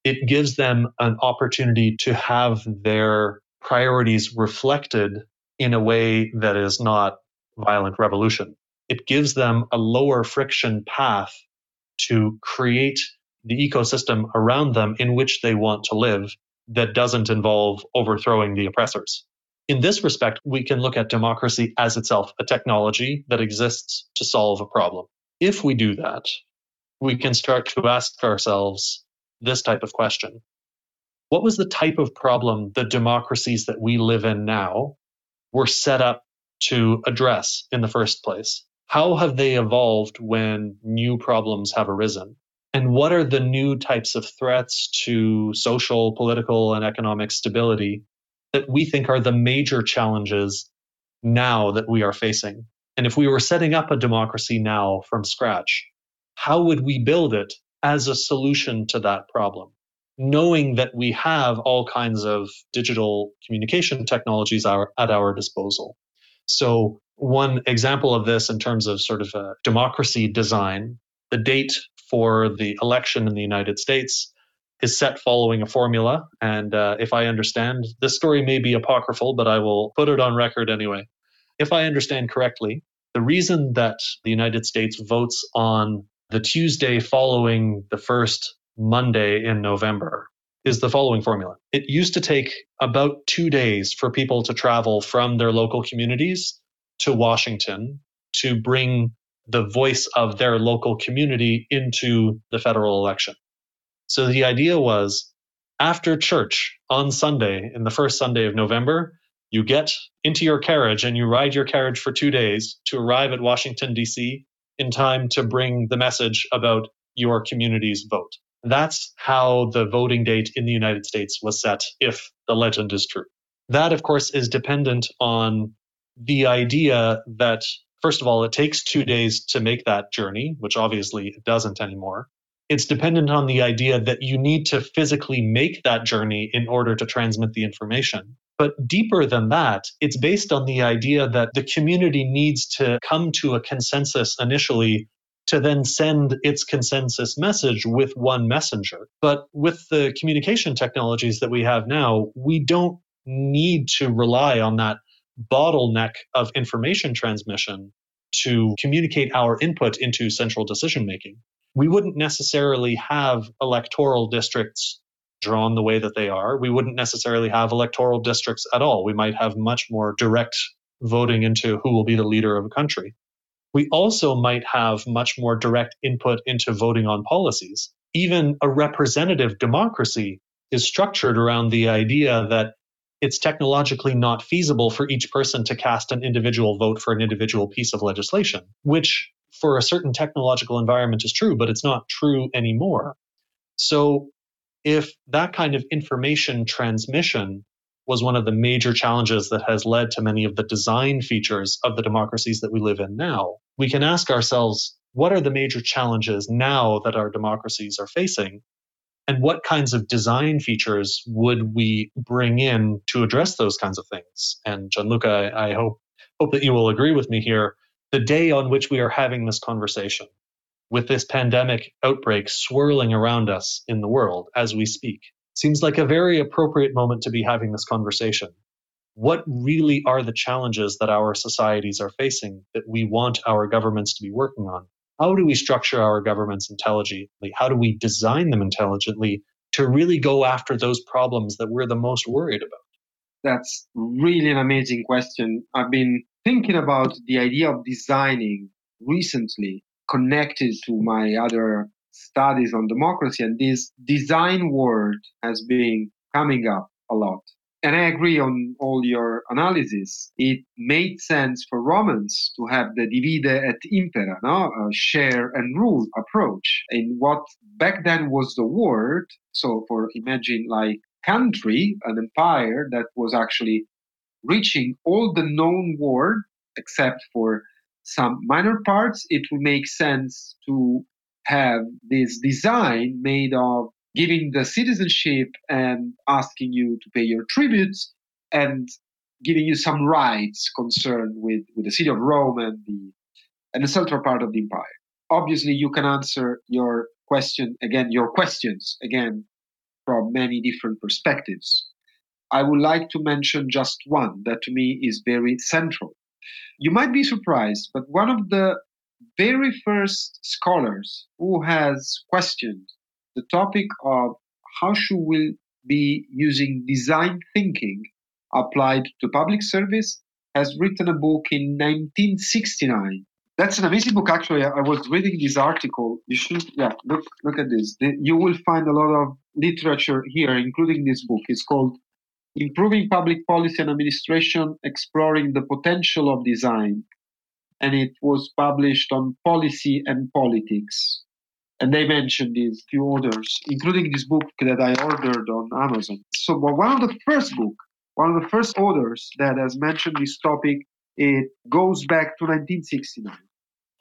It gives them an opportunity to have their priorities reflected in a way that is not violent revolution. It gives them a lower friction path to create the ecosystem around them in which they want to live that doesn't involve overthrowing the oppressors. In this respect, we can look at democracy as itself a technology that exists to solve a problem. If we do that, we can start to ask ourselves this type of question What was the type of problem the democracies that we live in now were set up to address in the first place? How have they evolved when new problems have arisen? And what are the new types of threats to social, political, and economic stability that we think are the major challenges now that we are facing? And if we were setting up a democracy now from scratch, how would we build it as a solution to that problem? Knowing that we have all kinds of digital communication technologies our, at our disposal. So, one example of this in terms of sort of a democracy design, the date for the election in the United States is set following a formula. And uh, if I understand, this story may be apocryphal, but I will put it on record anyway. If I understand correctly, the reason that the United States votes on the Tuesday following the first Monday in November is the following formula. It used to take about two days for people to travel from their local communities to Washington to bring the voice of their local community into the federal election. So the idea was after church on Sunday, in the first Sunday of November, you get into your carriage and you ride your carriage for two days to arrive at Washington, D.C. in time to bring the message about your community's vote. That's how the voting date in the United States was set, if the legend is true. That, of course, is dependent on the idea that, first of all, it takes two days to make that journey, which obviously it doesn't anymore. It's dependent on the idea that you need to physically make that journey in order to transmit the information. But deeper than that, it's based on the idea that the community needs to come to a consensus initially to then send its consensus message with one messenger. But with the communication technologies that we have now, we don't need to rely on that bottleneck of information transmission to communicate our input into central decision making. We wouldn't necessarily have electoral districts drawn the way that they are. We wouldn't necessarily have electoral districts at all. We might have much more direct voting into who will be the leader of a country we also might have much more direct input into voting on policies. Even a representative democracy is structured around the idea that it's technologically not feasible for each person to cast an individual vote for an individual piece of legislation, which for a certain technological environment is true, but it's not true anymore. So, if that kind of information transmission was one of the major challenges that has led to many of the design features of the democracies that we live in now. We can ask ourselves, what are the major challenges now that our democracies are facing? And what kinds of design features would we bring in to address those kinds of things? And Gianluca, I hope hope that you will agree with me here. The day on which we are having this conversation, with this pandemic outbreak swirling around us in the world as we speak, seems like a very appropriate moment to be having this conversation. What really are the challenges that our societies are facing that we want our governments to be working on? How do we structure our governments intelligently? How do we design them intelligently to really go after those problems that we're the most worried about? That's really an amazing question. I've been thinking about the idea of designing recently connected to my other studies on democracy, and this design word has been coming up a lot. And I agree on all your analysis. It made sense for Romans to have the divide et impera, no? a share and rule approach in what back then was the word. So for imagine like country, an empire that was actually reaching all the known world except for some minor parts, it would make sense to have this design made of giving the citizenship and asking you to pay your tributes and giving you some rights concerned with, with the city of Rome and the and the central part of the empire. Obviously, you can answer your question again, your questions again from many different perspectives. I would like to mention just one that to me is very central. You might be surprised, but one of the very first scholars who has questioned the topic of how should we be using design thinking applied to public service has written a book in 1969 that's an amazing book actually. I was reading this article. You should yeah look look at this. You will find a lot of literature here including this book. It's called improving public policy and administration exploring the potential of design and it was published on policy and politics. And they mentioned these few authors, including this book that I ordered on Amazon. So one of the first book, one of the first authors that has mentioned this topic, it goes back to 1969.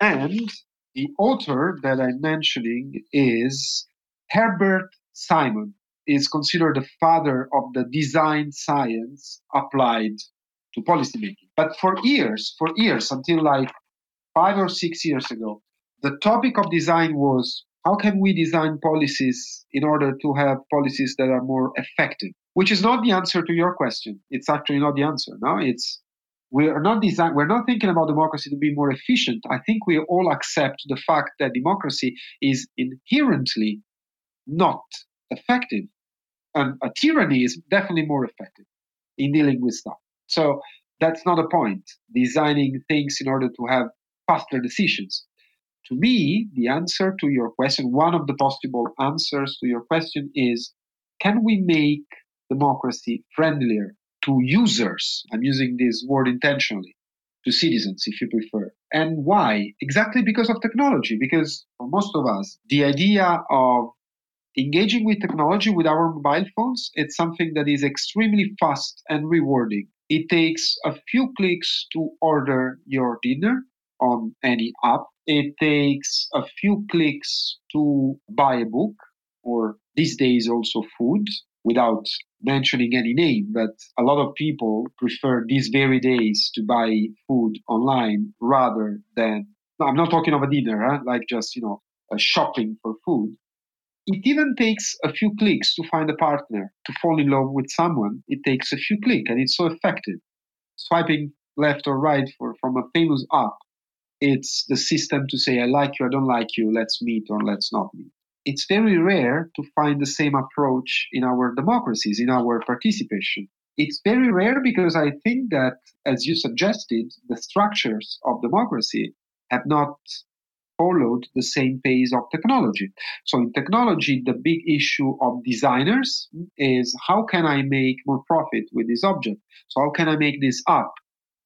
And the author that I'm mentioning is Herbert Simon, is considered the father of the design science applied to policymaking. But for years, for years, until like five or six years ago, the topic of design was how can we design policies in order to have policies that are more effective? Which is not the answer to your question. It's actually not the answer. No, it's we are not design we're not thinking about democracy to be more efficient. I think we all accept the fact that democracy is inherently not effective. And a tyranny is definitely more effective in dealing with stuff. So that's not a point. Designing things in order to have faster decisions. To me, the answer to your question, one of the possible answers to your question is can we make democracy friendlier to users? I'm using this word intentionally, to citizens, if you prefer. And why? Exactly because of technology. Because for most of us, the idea of engaging with technology with our mobile phones, it's something that is extremely fast and rewarding. It takes a few clicks to order your dinner on any app. It takes a few clicks to buy a book, or these days also food, without mentioning any name. But a lot of people prefer these very days to buy food online rather than. No, I'm not talking of a dinner, huh? like just you know, shopping for food. It even takes a few clicks to find a partner, to fall in love with someone. It takes a few clicks, and it's so effective. Swiping left or right for, from a famous app, it's the system to say, I like you, I don't like you, let's meet or let's not meet. It's very rare to find the same approach in our democracies, in our participation. It's very rare because I think that, as you suggested, the structures of democracy have not followed the same pace of technology. So in technology, the big issue of designers is how can I make more profit with this object? So how can I make this app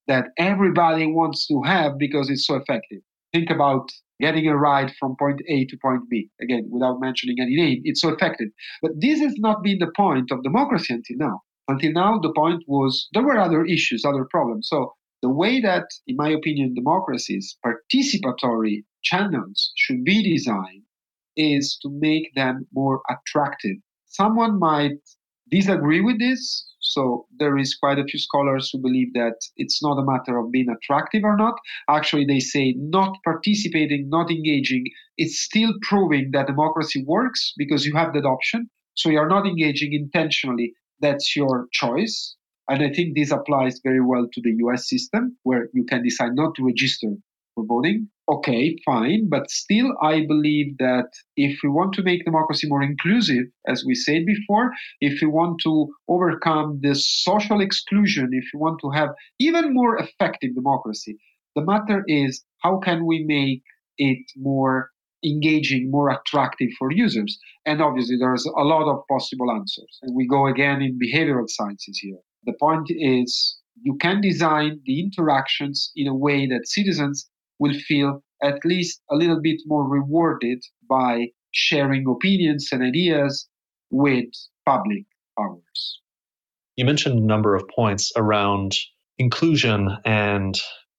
that everybody wants to have because it's so effective? Think about getting a ride from point A to point B. Again, without mentioning any name, it's so effective. But this has not been the point of democracy until now. Until now, the point was there were other issues, other problems. So the way that, in my opinion, democracies, participatory channels should be designed is to make them more attractive. Someone might disagree with this. So there is quite a few scholars who believe that it's not a matter of being attractive or not. Actually, they say not participating, not engaging, it's still proving that democracy works because you have that option. So you're not engaging intentionally. That's your choice. And I think this applies very well to the US system, where you can decide not to register for voting. Okay, fine. But still, I believe that if we want to make democracy more inclusive, as we said before, if we want to overcome this social exclusion, if we want to have even more effective democracy, the matter is how can we make it more engaging, more attractive for users? And obviously, there's a lot of possible answers. And we go again in behavioral sciences here. The point is, you can design the interactions in a way that citizens will feel at least a little bit more rewarded by sharing opinions and ideas with public powers. You mentioned a number of points around inclusion, and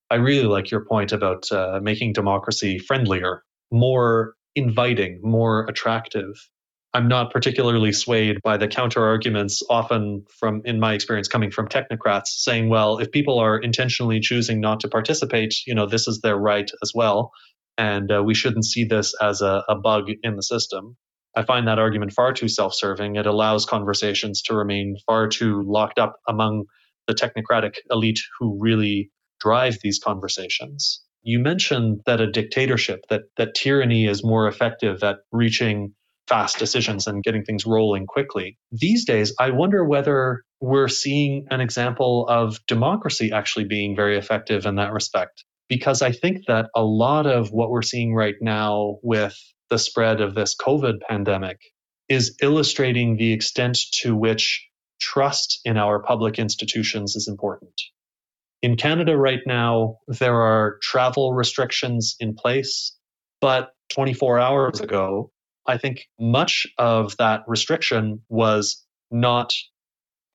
I really like your point about uh, making democracy friendlier, more inviting, more attractive. I'm not particularly swayed by the counter arguments, often from, in my experience, coming from technocrats saying, well, if people are intentionally choosing not to participate, you know, this is their right as well. And uh, we shouldn't see this as a, a bug in the system. I find that argument far too self serving. It allows conversations to remain far too locked up among the technocratic elite who really drive these conversations. You mentioned that a dictatorship, that, that tyranny is more effective at reaching fast decisions and getting things rolling quickly. These days, I wonder whether we're seeing an example of democracy actually being very effective in that respect. Because I think that a lot of what we're seeing right now with the spread of this COVID pandemic is illustrating the extent to which trust in our public institutions is important. In Canada right now, there are travel restrictions in place, but 24 hours ago, I think much of that restriction was not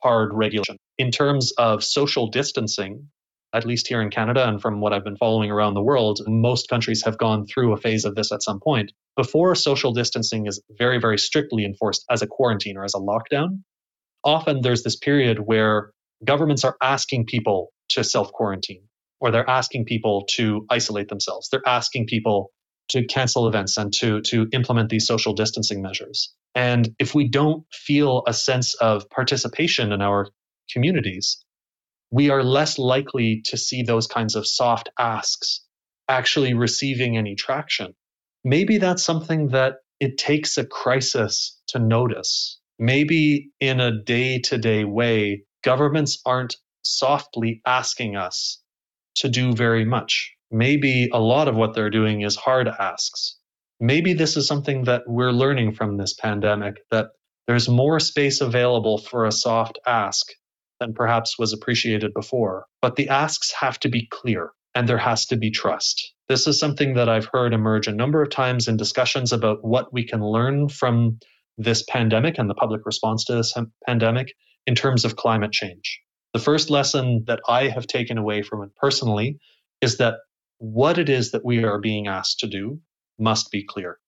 hard regulation. In terms of social distancing, at least here in Canada and from what I've been following around the world, most countries have gone through a phase of this at some point. Before social distancing is very, very strictly enforced as a quarantine or as a lockdown, often there's this period where governments are asking people to self quarantine or they're asking people to isolate themselves. They're asking people to cancel events and to to implement these social distancing measures. And if we don't feel a sense of participation in our communities, we are less likely to see those kinds of soft asks actually receiving any traction. Maybe that's something that it takes a crisis to notice. Maybe in a day to day way, governments aren't softly asking us to do very much maybe a lot of what they're doing is hard asks. Maybe this is something that we're learning from this pandemic that there's more space available for a soft ask than perhaps was appreciated before. But the asks have to be clear and there has to be trust. This is something that I've heard emerge a number of times in discussions about what we can learn from this pandemic and the public response to this pandemic in terms of climate change. The first lesson that I have taken away from it personally is that what it is that we are being asked to do must be clear.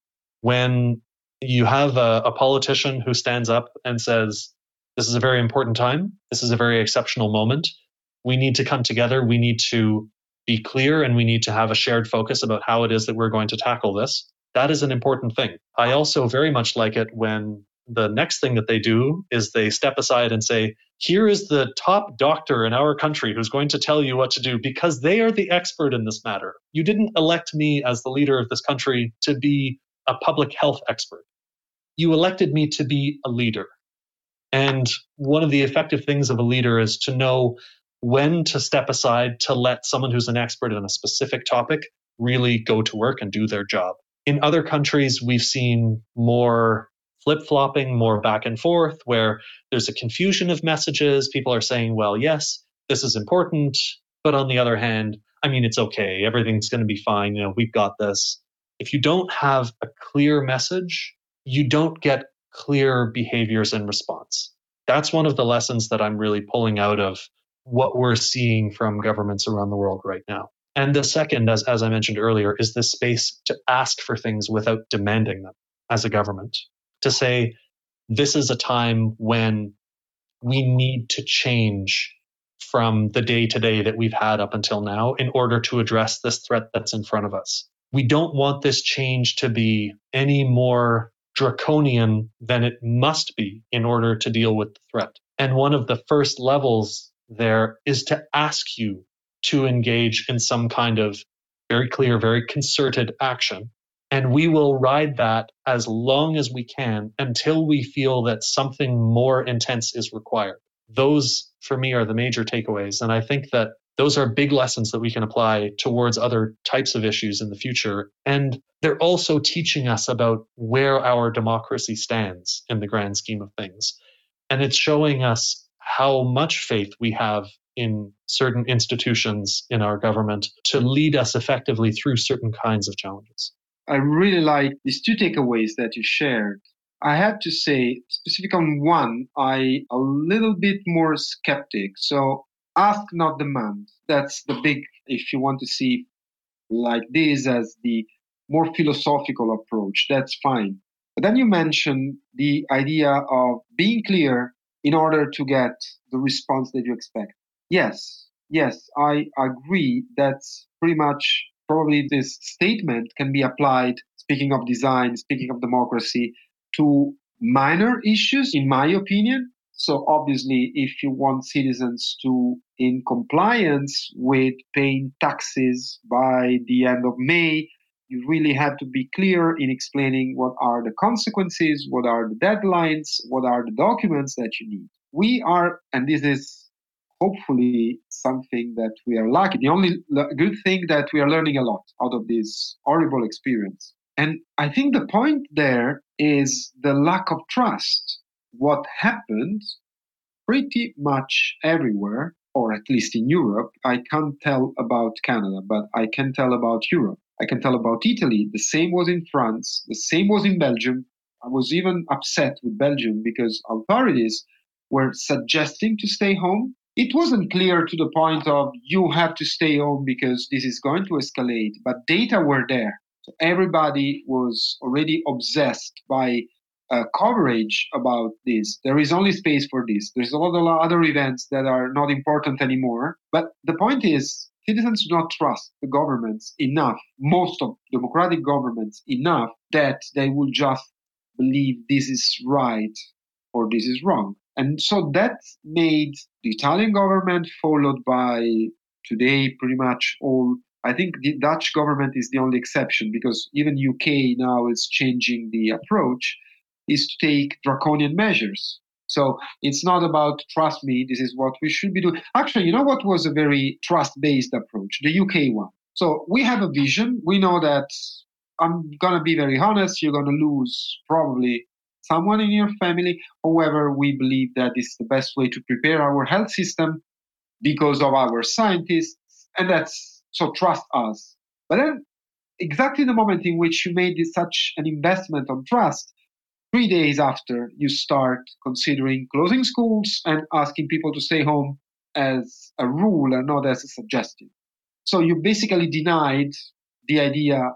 When you have a, a, politician who stands up and says, This is a very important time, this is a very exceptional moment, we need to come together, we need to be clear, and we need to have a shared focus about how it is that we're going to tackle this. That is an important thing. I also very much like it when the next thing that they do is they step aside and say, here is the top doctor in our country who's going to tell you what to do because they are the expert in this matter. You didn't elect me as the leader of this country to be a public health expert. You elected me to be a leader. And one of the effective things of a leader is to know when to step aside to let someone who's an expert in a specific topic really go to work and do their job. In other countries, we've seen more flip flopping, more back and forth, where there's a confusion of messages. People are saying, well, yes, this is important. But on the other hand, I mean, it's okay. Everything's going to be fine. You know, we've got this. If you don't have a clear message, you don't get clear behaviors in response. That's one of the lessons that I'm really pulling out of what we're seeing from governments around the world right now. And the second, as, as I mentioned earlier, is this space to ask for things without demanding them as a government. To say, this is a time when we need to change from the day to day that we've had up until now in order to address this threat that's in front of us. We don't want this change to be any more draconian than it must be in order to deal with the threat. And one of the first levels there is to ask you to engage in some kind of very clear, very concerted action. And we will ride that as long as we can until we feel that something more intense is required. Those, for me, are the major takeaways. And I think that those are big lessons that we can apply towards other types of issues in the future. And they're also teaching us about where our democracy stands in the grand scheme of things. And it's showing us how much faith we have in certain institutions in our government to lead us effectively through certain kinds of challenges. I really like these two takeaways that you shared. I have to say, specific on one, I a little bit more skeptic. So ask not demand. That's the big, if you want to see like this as the more philosophical approach, that's fine. But then you mention the idea of being clear in order to get the response that you expect. Yes, yes, I agree. That's pretty much probably this statement can be applied, speaking of design, speaking of democracy, to minor issues, in my opinion. So obviously, if you want citizens to in compliance with paying taxes by the end of May, you really have to be clear in explaining what are the consequences, what are the deadlines, what are the documents that you need. We are, and this is hopefully something that we are lucky. The only good thing that we are learning a lot out of this horrible experience. And I think the point there is the lack of trust. What happened pretty much everywhere, or at least in Europe, I can't tell about Canada, but I can tell about Europe. I can tell about Italy. The same was in France. The same was in Belgium. I was even upset with Belgium because authorities were suggesting to stay home. It wasn't clear to the point of you have to stay home because this is going to escalate, but data were there. So everybody was already obsessed by uh, coverage about this. There is only space for this. There's a lot of other events that are not important anymore. But the point is, citizens do not trust the governments enough, most of democratic governments enough, that they will just believe this is right or this is wrong. And so that made the Italian government, followed by today pretty much all. I think the Dutch government is the only exception because even UK now is changing the approach, is to take draconian measures. So it's not about trust me, this is what we should be doing. Actually, you know what was a very trust based approach? The UK one. So we have a vision. We know that I'm going to be very honest, you're going to lose probably someone in your family. However, we believe that is the best way to prepare our health system because of our scientists, and that's so trust us. But then, exactly the moment in which you made such an investment on trust, three days after you start considering closing schools and asking people to stay home as a rule and not as a suggestion. So you basically denied the idea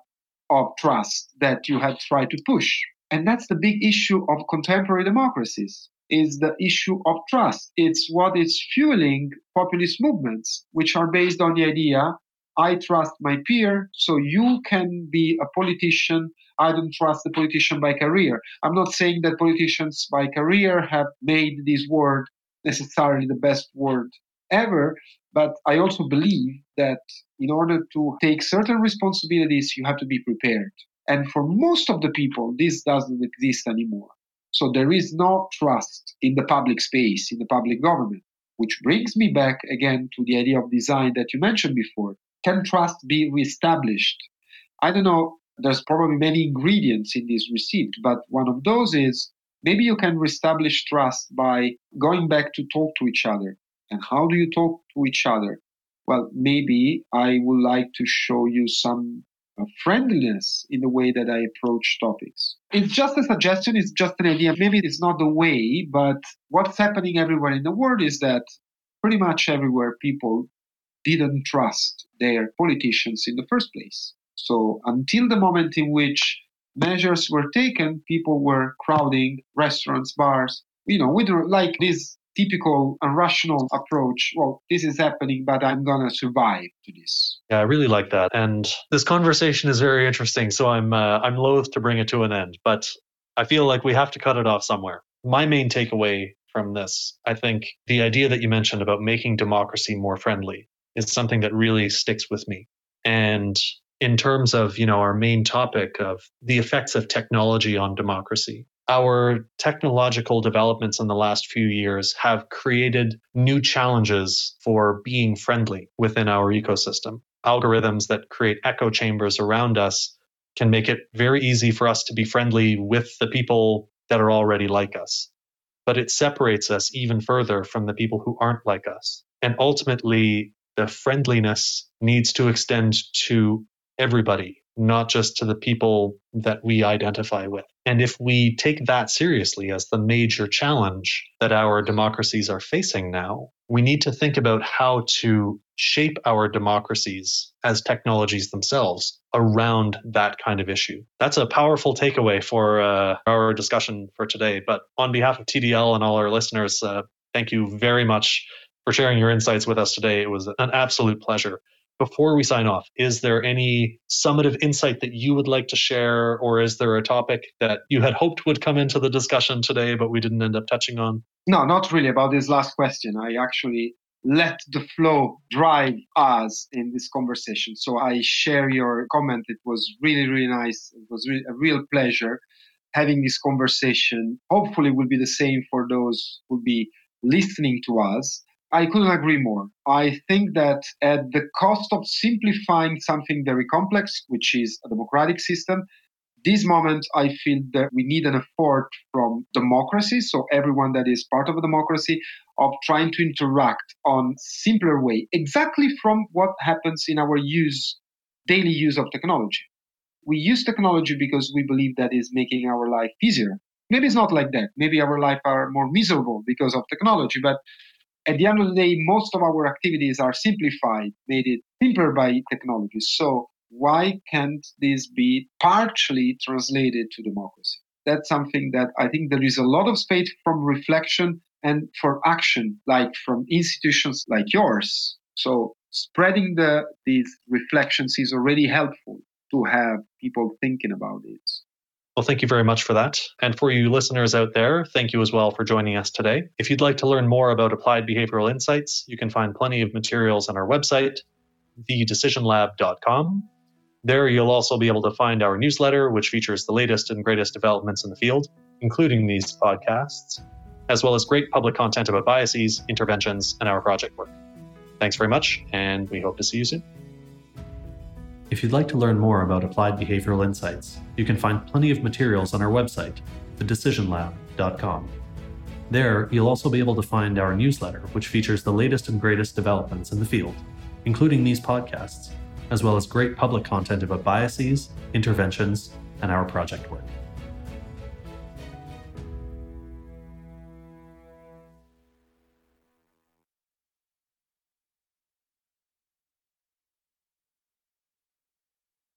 of trust that you had tried to push and that's the big issue of contemporary democracies is the issue of trust. It's what is fueling populist movements, which are based on the idea I trust my peer, so you can be a politician. I don't trust the politician by career. I'm not saying that politicians by career have made this word necessarily the best word ever, but I also believe that in order to take certain responsibilities, you have to be prepared. And for most of the people, this doesn't exist anymore. So there is no trust in the public space, in the public government, which brings me back again to the idea of design that you mentioned before. Can trust be reestablished? I don't know, there's probably many ingredients in this recipe, but one of those is maybe you can reestablish trust by going back to talk to each other. And how do you talk to each other? Well, maybe I would like to show you some Uh, friendliness in the way that I approach topics. It's just a suggestion, it's just an idea. Maybe it's not the way, but what's happening everywhere in the world is that pretty much everywhere people didn't trust their politicians in the first place. So until the moment in which measures were taken, people were crowding restaurants, bars, you know, with like this typical and rational approach. Well, this is happening, but I'm to survive to this. Yeah, I really like that. And this conversation is very interesting. So I'm, uh, I'm loath to bring it to an end, but I feel like we have to cut it off somewhere. My main takeaway from this, I think the idea that you mentioned about making democracy more friendly is something that really sticks with me. And in terms of, you know, our main topic of the effects of technology on democracy, our technological developments in the last few years have created new challenges for being friendly within our ecosystem. Algorithms that create echo chambers around us can make it very easy for us to be friendly with the people that are already like us. But it separates us even further from the people who aren't like us. And ultimately, the friendliness needs to extend to everybody not just to the people that we identify with. And if we take that seriously as the major challenge that our democracies are facing now, we need to think about how to shape our democracies as technologies themselves around that kind of issue. That's a powerful takeaway for uh, our discussion for today. But on behalf of TDL and all our listeners, uh, thank you very much for sharing your insights with us today. It was an absolute pleasure before we sign off, is there any summative insight that you would like to share, or is there a topic that you had hoped would come into the discussion today, but we didn't end up touching on? No, not really about this last question. I actually let the flow drive us in this conversation. So I share your comment. It was really, really nice. It was a real pleasure having this conversation. Hopefully, will be the same for those who will be listening to us. I couldn't agree more. I think that at the cost of simplifying something very complex, which is a democratic system, this moment I feel that we need an effort from democracy, so everyone that is part of a democracy, of trying to interact on simpler way, exactly from what happens in our use, daily use of technology. We use technology because we believe that is making our life easier. Maybe it's not like that. Maybe our life are more miserable because of technology, but at the end of the day, most of our activities are simplified, made it simpler by technology. So why can't this be partially translated to democracy? That's something that I think there is a lot of space from reflection and for action, like from institutions like yours. So spreading the, these reflections is already helpful to have people thinking about it. Well, thank you very much for that. And for you listeners out there, thank you as well for joining us today. If you'd like to learn more about applied behavioral insights, you can find plenty of materials on our website, thedecisionlab.com. There, you'll also be able to find our newsletter, which features the latest and greatest developments in the field, including these podcasts, as well as great public content about biases, interventions, and our project work. Thanks very much, and we hope to see you soon. If you'd like to learn more about applied behavioral insights, you can find plenty of materials on our website, thedecisionlab.com. There, you'll also be able to find our newsletter, which features the latest and greatest developments in the field, including these podcasts, as well as great public content about biases, interventions, and our project work.